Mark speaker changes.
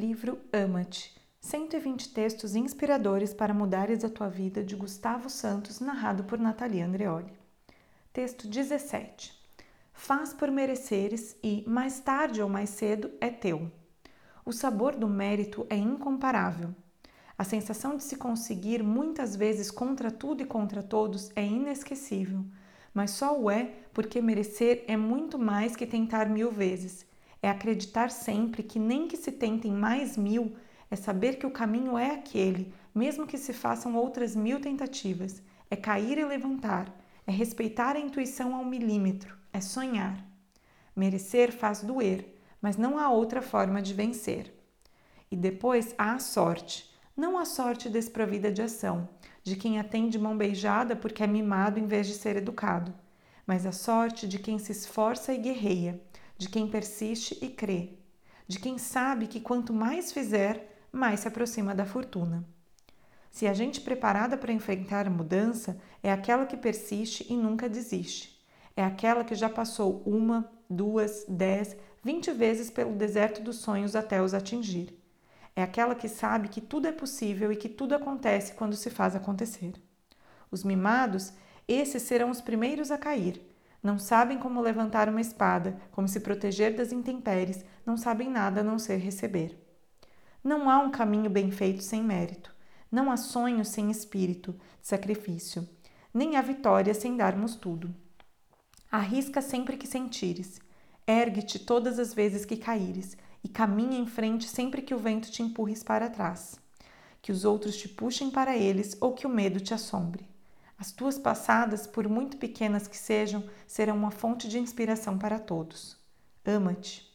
Speaker 1: Livro Ama-te 120 textos inspiradores para mudares a tua vida de Gustavo Santos, narrado por Natalia Andreoli. Texto 17. Faz por mereceres e, mais tarde ou mais cedo, é teu. O sabor do mérito é incomparável. A sensação de se conseguir muitas vezes contra tudo e contra todos é inesquecível, mas só o é porque merecer é muito mais que tentar mil vezes é acreditar sempre que nem que se tentem mais mil, é saber que o caminho é aquele, mesmo que se façam outras mil tentativas. É cair e levantar, é respeitar a intuição ao milímetro, é sonhar. Merecer faz doer, mas não há outra forma de vencer. E depois há a sorte, não a sorte desprovida de ação, de quem atende mão beijada porque é mimado em vez de ser educado, mas a sorte de quem se esforça e guerreia, de quem persiste e crê, de quem sabe que quanto mais fizer, mais se aproxima da fortuna. Se a gente preparada para enfrentar a mudança é aquela que persiste e nunca desiste. É aquela que já passou uma, duas, dez, vinte vezes pelo deserto dos sonhos até os atingir. É aquela que sabe que tudo é possível e que tudo acontece quando se faz acontecer. Os mimados, esses serão os primeiros a cair, não sabem como levantar uma espada, como se proteger das intempéries, não sabem nada a não ser receber. Não há um caminho bem feito sem mérito. Não há sonho sem espírito, de sacrifício. Nem há vitória sem darmos tudo. Arrisca sempre que sentires. Ergue-te todas as vezes que caíres e caminha em frente sempre que o vento te empurres para trás. Que os outros te puxem para eles ou que o medo te assombre. As tuas passadas, por muito pequenas que sejam, serão uma fonte de inspiração para todos. Ama-te.